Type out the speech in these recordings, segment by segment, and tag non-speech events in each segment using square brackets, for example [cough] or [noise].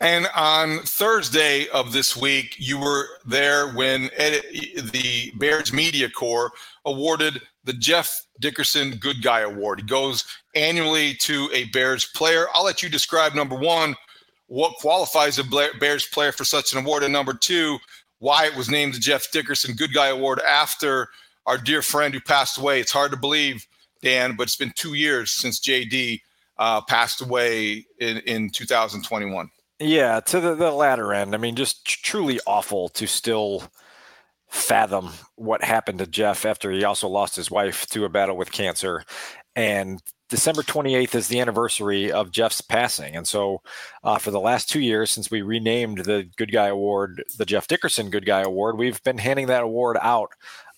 And on Thursday of this week, you were there when Ed, the Bears Media Corps awarded the Jeff Dickerson Good Guy Award. It goes annually to a Bears player. I'll let you describe number one, what qualifies a Bears player for such an award, and number two, why it was named the Jeff Dickerson Good Guy Award after our dear friend who passed away. It's hard to believe, Dan, but it's been two years since JD uh, passed away in, in 2021. Yeah, to the, the latter end. I mean, just truly awful to still fathom what happened to Jeff after he also lost his wife to a battle with cancer. And December 28th is the anniversary of Jeff's passing. And so, uh, for the last two years, since we renamed the Good Guy Award the Jeff Dickerson Good Guy Award, we've been handing that award out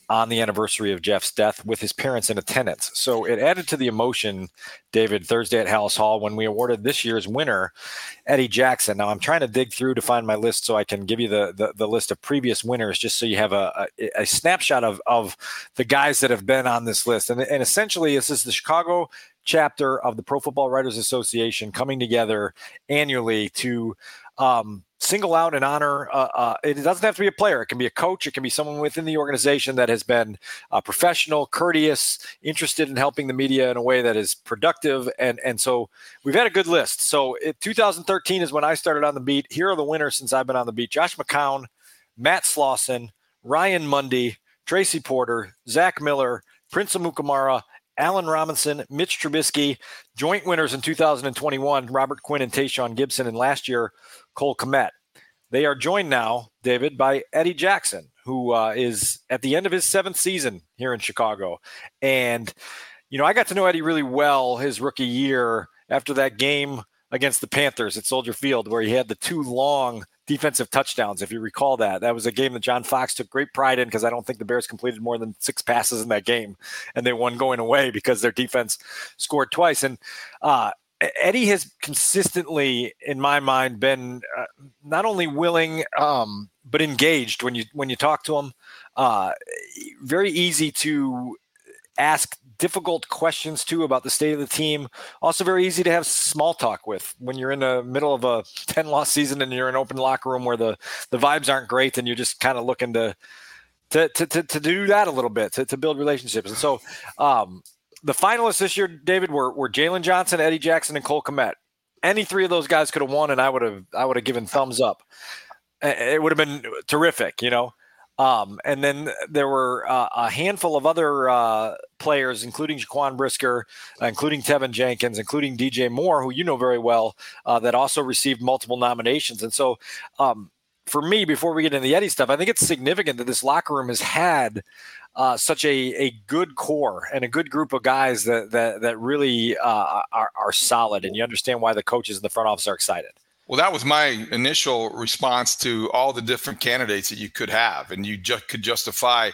on the anniversary of Jeff's death with his parents in attendance. So it added to the emotion, David, Thursday at Halas Hall when we awarded this year's winner, Eddie Jackson. Now I'm trying to dig through to find my list so I can give you the the, the list of previous winners, just so you have a, a, a, snapshot of of the guys that have been on this list. And, and essentially, this is the Chicago chapter of the Pro Football Writers Association coming together annually to um, single out and honor. Uh, uh, it doesn't have to be a player. It can be a coach. It can be someone within the organization that has been uh, professional, courteous, interested in helping the media in a way that is productive. And and so we've had a good list. So it, 2013 is when I started on the beat. Here are the winners since I've been on the beat: Josh McCown, Matt Slauson, Ryan Mundy, Tracy Porter, Zach Miller, Prince Amukamara, Allen Robinson, Mitch Trubisky, joint winners in 2021, Robert Quinn and Tashaun Gipson, and last year Cole Kmet. They are joined now, David, by Eddie Jackson, who uh, is at the end of his seventh season here in Chicago. And, you know, I got to know Eddie really well his rookie year after that game against the Panthers at Soldier Field, where he had the two long defensive touchdowns, if you recall that. That was a game that John Fox took great pride in because I don't think the Bears completed more than six passes in that game, and they won going away because their defense scored twice. And uh, Eddie has consistently, in my mind, been uh, not only willing um, but engaged when you when you talk to him. Uh, very easy to ask difficult questions too about the state of the team. Also, very easy to have small talk with when you're in the middle of a [laughs] ten loss season and you're in an open locker room where the the vibes aren't great and you're just kind of looking to to, to, to, to do that a little bit to, to build relationships. And so, um, the finalists this year, David, were, were Jaylon Johnson, Eddie Jackson, and Cole Kmet. Any three of those guys could have won, and I would have I would have given thumbs up. It would have been terrific, you know. Um, and then there were uh, a handful of other uh, players, including Jaquan Brisker, uh, including Teven Jenkins, including DJ Moore, who you know very well, uh, that also received multiple nominations. And so, um, for me, before we get into the Eddie stuff, I think it's significant that this locker room has had uh, such a, a good core and a good group of guys that that, that really uh, are, are solid, and you understand why the coaches in the front office are excited. Well, that was my initial response to all the different candidates that you could have, and you just could justify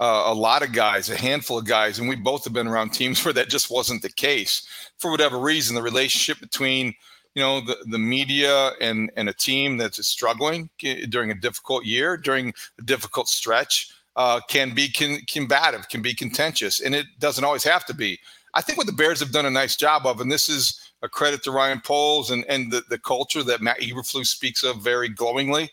uh, a lot of guys, a handful of guys, and we both have been around teams [laughs] where that just wasn't the case for whatever reason. The relationship between you know the, the media and and a team that's struggling eh, during a difficult year, during a difficult stretch uh, can be con- combative, can be contentious, and it doesn't always have to be. I think what the Bears have done a nice job of, and this is a credit to Ryan Poles and, and the, the culture that Matt Eberflus speaks of very glowingly.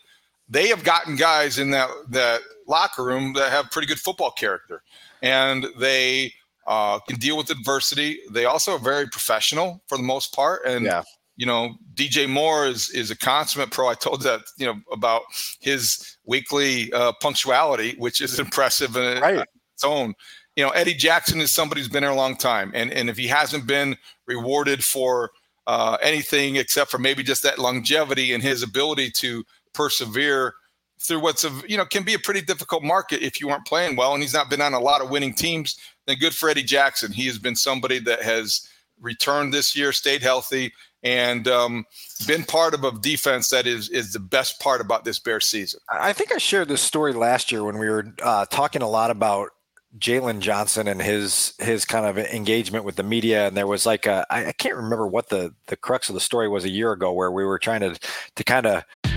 They have gotten guys in that that locker room that have pretty good football character, and they uh, can deal with adversity. They also are very professional for the most part, and yeah you know, DJ Moore is is a consummate pro. I told that you know about his weekly uh, punctuality, which is impressive in right. its own. You know, Eddie Jackson is somebody who's been there a long time, and and if he hasn't been rewarded for uh, anything except for maybe just that longevity and his ability to persevere through what's a you know can be a pretty difficult market if you aren't playing well, and he's not been on a lot of winning teams. Then good for Eddie Jackson. He has been somebody that has returned this year, stayed healthy, and um, been part of a defense that is is the best part about this Bear season. I think I shared this story last year when we were uh, talking a lot about Jaylon Johnson and his his kind of engagement with the media, and there was like I can't remember what the the crux of the story was a year ago, where we were trying to to kind of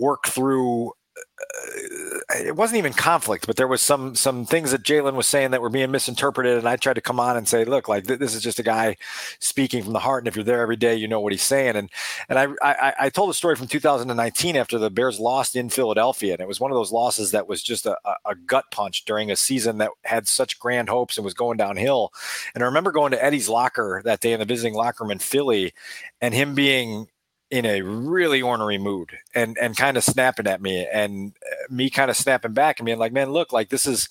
work through uh, it wasn't even conflict, but there was some some things that Jaylon was saying that were being misinterpreted, and I tried to come on and say, look, like th- this is just a guy speaking from the heart, and if you're there every day, you know what he's saying. And and I I, I told a story from 2019 after the Bears lost in Philadelphia, and it was one of those losses that was just a, a gut punch during a season that had such grand hopes and was going downhill. And I remember going to Eddie's locker that day in the visiting locker room in Philly, and him being in a really ornery mood and and kind of snapping at me and uh, me kind of snapping back and being like man look like this is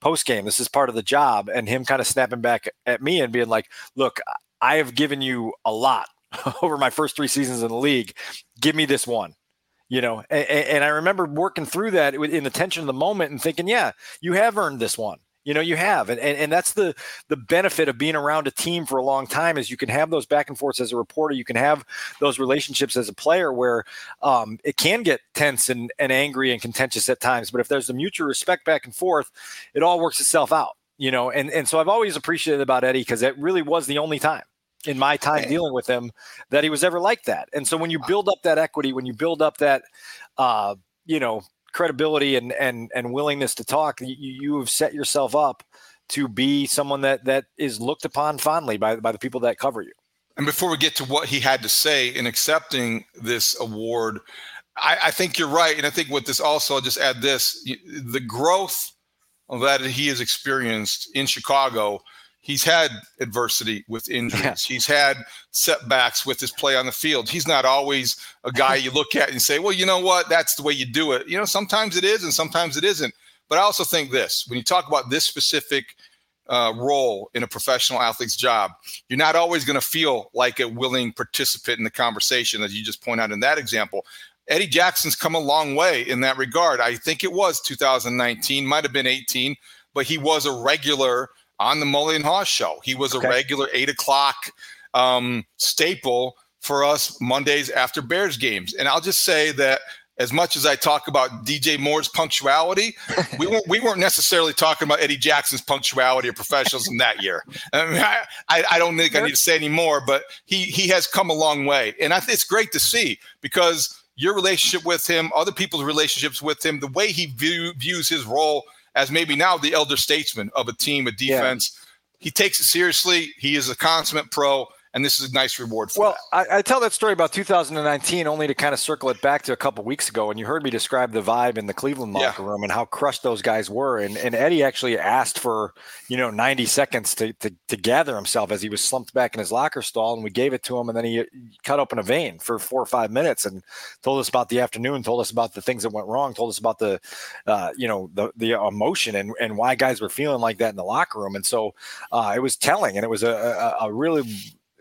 post game this is part of the job. And him kind of snapping back at me and being like look i have given you a lot [laughs] over my first three seasons in the league. Give me this one. You know and, and i remember working through that in the tension of the moment and thinking yeah you have earned this one you know, you have, and, and and that's the the benefit of being around a team for a long time is you can have those back and forths as a reporter. You can have those relationships as a player where um, it can get tense and, and angry and contentious at times. But if there's a mutual respect back and forth, it all works itself out. You know, and and so I've always appreciated about Eddie because it really was the only time in my time dealing with him that he was ever like that. And so when you build up that equity, when you build up that, uh, you know, credibility and and and willingness to talk, you, you have set yourself up to be someone that that is looked upon fondly by by the people that cover you. And before we get to what he had to say in accepting this award, I, I think you're right. And I think with this also, I'll just add this: the growth that he has experienced in Chicago he's had adversity with injuries. Yeah. He's had setbacks with his play on the field. He's not always a guy you look at and say, well, you know what? That's the way you do it. You know, sometimes it is and sometimes it isn't. But I also think this when you talk about this specific uh, role in a professional athlete's job, you're not always going to feel like a willing participant in the conversation, as you just point out in that example. Eddie Jackson's come a long way in that regard. I think it was 2019, might have been 18, but he was a regular on the Mully and show. He was okay. a regular eight o'clock um, staple for us Mondays after Bears games. And I'll just say that as much as I talk about DJ Moore's punctuality, we weren't we weren't necessarily talking about Eddie Jackson's punctuality or professionalism that year. [laughs] I, mean, I, I don't think I need to say any more, but he he has come a long way, and I think it's great to see because your relationship with him, other people's relationships with him, the way he view, views his role as maybe now the elder statesman of a team, a defense. Yeah. He takes it seriously. He is a consummate pro and this is a nice reward for well, I, I, tell that story about 2019 only to kind of circle it back to a couple weeks ago, and you heard me describe the vibe in the Cleveland locker yeah. room and how crushed those guys were. And, and Eddie actually asked for you know 90 seconds to, to, to gather himself as he was slumped back in his locker stall, and we gave it to him, and then he cut open a vein for four or five minutes and told us about the afternoon, told us about the things that went wrong, told us about the uh, you know the the emotion and and why guys were feeling like that in the locker room. And so uh, it was telling, and it was a, a, a really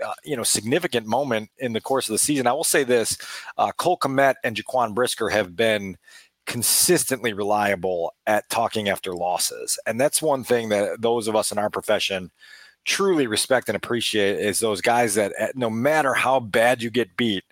uh, you know significant moment in the course of the season. I will say this: uh, Cole Kmet and Jaquan Brisker have been consistently reliable at talking after losses, and that's one thing that those of us in our profession truly respect and appreciate is those guys that no matter how bad you get beat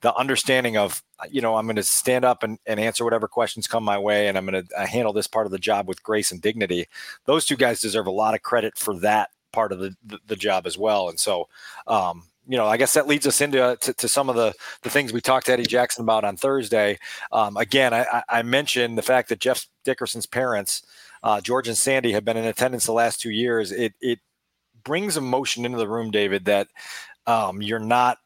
the understanding of you know i'm going to stand up and, and answer whatever questions come my way and i'm going to uh, handle this part of the job with grace and dignity those two guys deserve a lot of credit for that part of the, the, the job as well. And so, um, you know, I guess that leads us into to, to, some of the the things we talked to Eddie Jackson about on Thursday. Um, again, I, I, mentioned the fact that Jeff Dickerson's parents, uh, George and Sandy, have been in attendance the last two years. It it brings emotion into the room, David, that um, you're not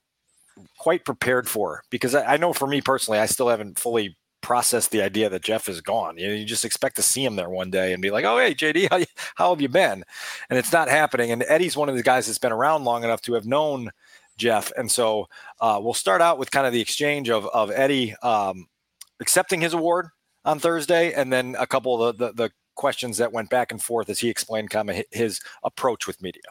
quite prepared for. Because I, I know for me personally, I still haven't fully process the idea that Jeff is gone. You know, you just expect to see him there one day and be like, "Oh, hey, JD, how, how have you been?" And it's not happening. And Eddie's one of the guys that's been around long enough to have known Jeff. And so uh, we'll start out with kind of the exchange of of Eddie um, accepting his award on Thursday, and then a couple of the, the, the questions that went back and forth as he explained kind of his approach with media.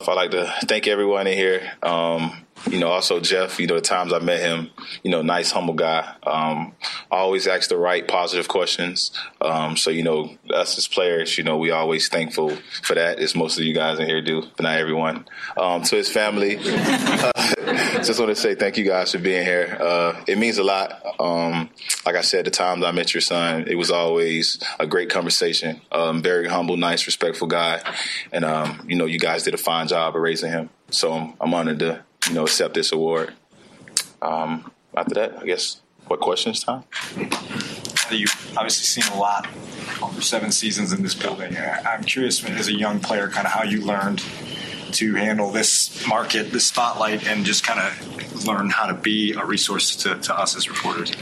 I'd like to thank everyone in here. Um, you know, also Jeff, you know, the times I met him, you know, nice, humble guy. Um, always ask the right positive questions. Um, so, you know, us as players, you know, we always thankful for that, as most of you guys in here do, but not everyone. Um, to his family, [laughs] uh, just want to say thank you guys for being here. Uh, it means a lot. Um, like I said, the times I met your son, it was always a great conversation. Um, very humble, nice, respectful guy. And, you know, you guys did a fine job of raising him. So I'm, I'm honored to you know, accept this award. Um, after that, I guess, what questions, Tom? You've obviously seen a lot over seven seasons in this building. I'm curious, as a young player, kind of how you learned to handle this market, this spotlight, and just kind of learn how to be a resource to, to us as reporters?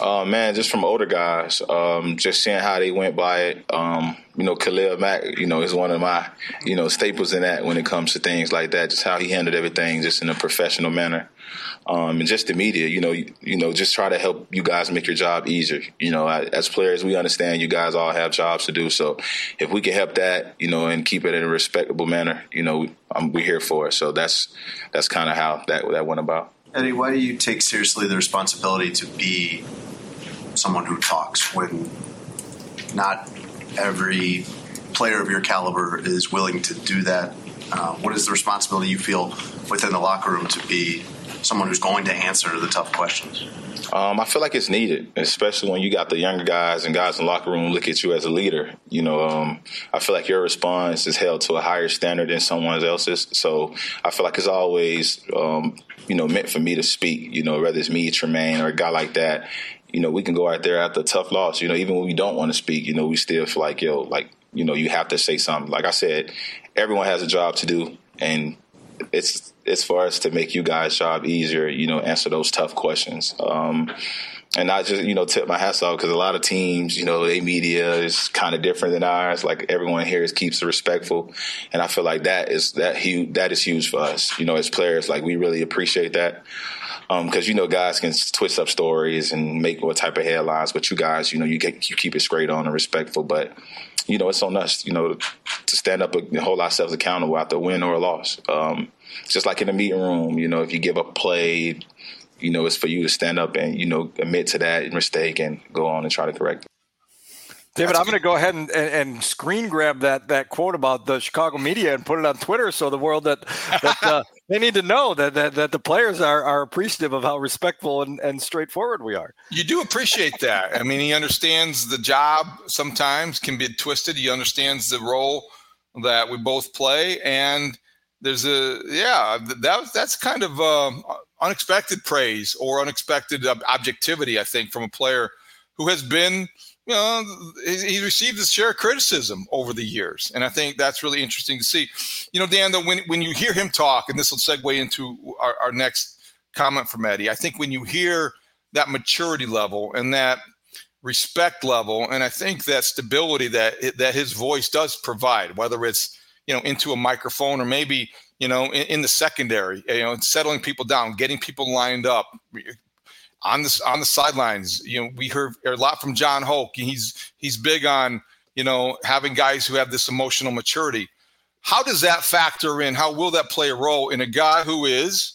Uh, man, just from older guys, um, just seeing how they went by it. Um, you know, Khalil Mack, you know, is one of my, you know, staples in that when it comes to things like that. Just how he handled everything, just in a professional manner, um, and just the media. You know, you, you, know, just try to help you guys make your job easier. You know, as players, we understand you guys all have jobs to do. So, if we can help that, you know, and keep it in a respectable manner, you know, um, we're here for it. So that's that's kind of how that that went about. Eddie, why do you take seriously the responsibility to be someone who talks when not every player of your caliber is willing to do that? Uh, what is the responsibility you feel within the locker room to be someone who's going to answer the tough questions? Um, I feel like it's needed, especially when you got the younger guys and guys in the locker room look at you as a leader. You know, um, I feel like your response is held to a higher standard than someone else's. So I feel like it's always, um, you know, meant for me to speak. You know, whether it's me, Tremaine, or a guy like that. You know, we can go out there after a tough loss. You know, even when we don't want to speak, you know, we still feel like, yo, like, you know, you have to say something. Like I said, everyone has a job to do, and it's it's for us to make you guys' job easier. You know, answer those tough questions. Um, and not just you know tip my hats off because a lot of teams you know their media is kind of different than ours like everyone here is, keeps it respectful and i feel like that is that huge that is huge for us you know as players like we really appreciate that because um, you know guys can twist up stories and make what type of headlines but you guys you know you get you keep it straight on and respectful but you know it's on us you know to stand up and hold ourselves accountable after a win or a loss um, just like in the meeting room, you know, if you give a play, you know, it's for you to stand up and, you know, admit to that mistake and go on and try to correct it. David, That's I'm going to go ahead and, and, and, screen grab that that quote about the Chicago media and put it on Twitter so the world that, that uh, they need to know that, that, that the players are, are appreciative of how respectful and, and straightforward we are. You do appreciate that. I mean, he understands the job sometimes can be twisted. He understands the role that we both play. And there's a yeah that that's kind of um, unexpected praise or unexpected objectivity i think from a player who has been you know he's received his share of criticism over the years and i think that's really interesting to see. You know dan though when, when you hear him talk and this will segue into our, our next comment from eddie i think when you hear that maturity level and that respect level and i think that stability that that his voice does provide whether it's you know into a microphone or maybe you know in, in the secondary you know settling people down getting people lined up on the on the sidelines. You know we heard a lot from jon hoke he's he's big on you know having guys who have this emotional maturity. How does that factor in? How will that play a role in a guy who is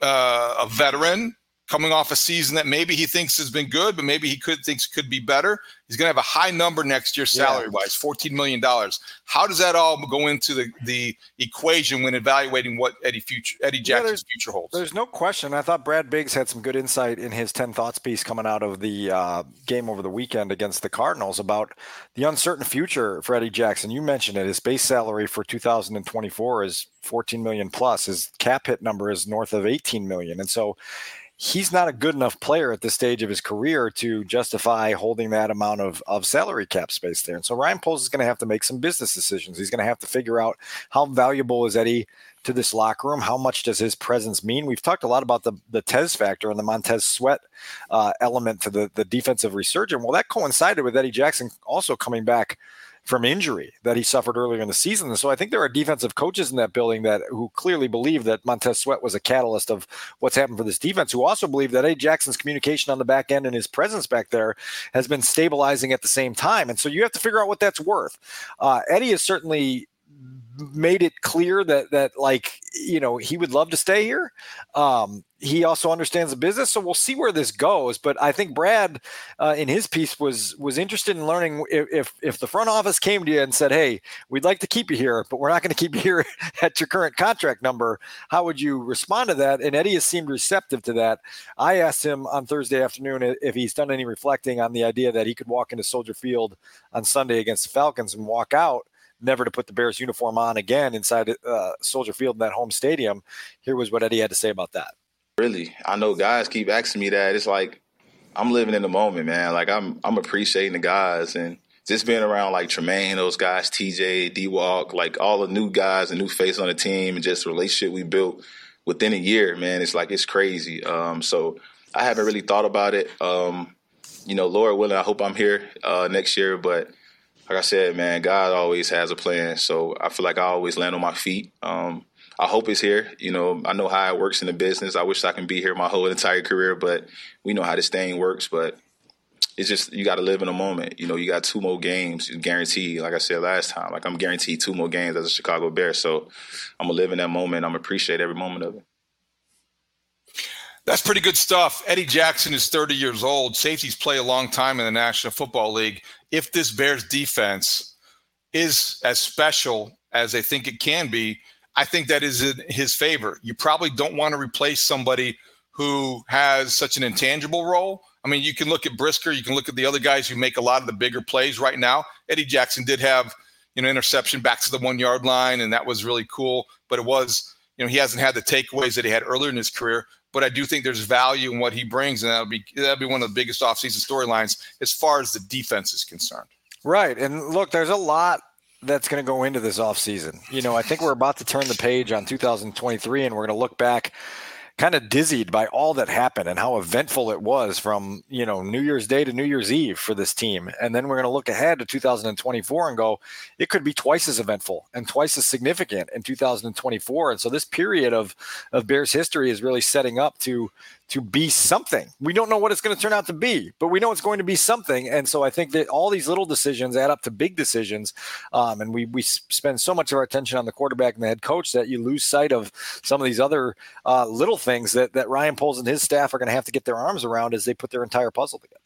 uh, a veteran coming off a season that maybe he thinks has been good, but maybe he could thinks could be better. He's going to have a high number next year, salary wise, fourteen million dollars. How does that all go into the the equation when evaluating what Eddie future Eddie Jackson's yeah, future holds? There's no question. I thought Brad Biggs had some good insight in his ten thoughts piece coming out of the uh, game over the weekend against the Cardinals about the uncertain future for Eddie Jackson. You mentioned it. His base salary for 2024 is 14 million plus. His cap hit number is north of 18 million, and so he's not a good enough player at this stage of his career to justify holding that amount of, of salary cap space there. And so Ryan Poles is going to have to make some business decisions. He's going to have to figure out how valuable is Eddie to this locker room? How much does his presence mean? We've talked a lot about the, the Tez factor and the Montez Sweat uh, element to the, the defensive resurgence. Well, that coincided with Eddie Jackson also coming back from injury that he suffered earlier in the season. And so I think there are defensive coaches in that building that who clearly believe that Montez Sweat was a catalyst of what's happened for this defense, who also believe that Eddie Jackson's communication on the back end and his presence back there has been stabilizing at the same time. And so you have to figure out what that's worth. Uh, Eddie is certainly made it clear that that like you know he would love to stay here. Um, he also understands the business, so we'll see where this goes. But I think Brad, uh, in his piece, was was interested in learning if, if, if the front office came to you and said, "Hey, we'd like to keep you here, but we're not going to keep you here [laughs] at your current contract number." How would you respond to that? And Eddie has seemed receptive to that. I asked him on Thursday afternoon if he's done any reflecting on the idea that he could walk into Soldier Field on Sunday against the Falcons and walk out never to put the Bears uniform on again inside uh, Soldier Field in that home stadium. Here was what Eddie had to say about that. Really, I know guys keep asking me that. It's like I'm living in the moment, man. Like I'm I'm appreciating the guys and just being around like Tremaine, those guys, TJ, D Walk, like all the new guys and new face on the team, and just the relationship we built within a year, man. It's like it's crazy. Um, so I haven't really thought about it. Um, you know, Lord willing, I hope I'm here uh, next year, but like I said, man, God always has a plan. So I feel like I always land on my feet. Um, I hope it's here. You know, I know how it works in the business. I wish I can be here my whole [laughs] entire career, but we know how this thing works. But it's just you got to live in a moment. You know, you got two more games guaranteed. Like I said last time, like I'm guaranteed two more games as a Chicago Bear. So I'm gonna live in that moment. I'm appreciate every moment of it. That's pretty good stuff. Eddie Jackson is 30 years old. Safeties play a long time in the National Football League. If this Bears defense is as special as they think it can be, I think that is in his favor. You probably don't want to replace somebody who has such an intangible role. I mean, you can look at Brisker, you can look at the other guys who make a lot of the bigger plays right now. Eddie Jackson did have, you know, interception back to the one yard line, and that was really cool. But it was, you know, he hasn't had the takeaways that he had earlier in his career but I do think there's value in what he brings, and that'll be that'll be one of the biggest offseason storylines as far as the defense is concerned. Right, and look, there's a lot that's going to go into this offseason. You know, I think we're about to turn the page on 2023, and we're going to look back kind of dizzied by all that happened and how eventful it was from you know New Year's Day to New Year's Eve for this team. And then we're going to look ahead to 2024 and go, it could be twice as eventful and twice as significant in 2024. And so this period of of Bears history is really setting up to to be something. We don't know what it's going to turn out to be, but we know it's going to be something. And so I think that all these little decisions add up to big decisions. Um, and we we spend so much of our attention on the quarterback and the head coach that you lose sight of some of these other uh, little things that that Ryan Poles and his staff are going to have to get their arms around as they put their entire puzzle together.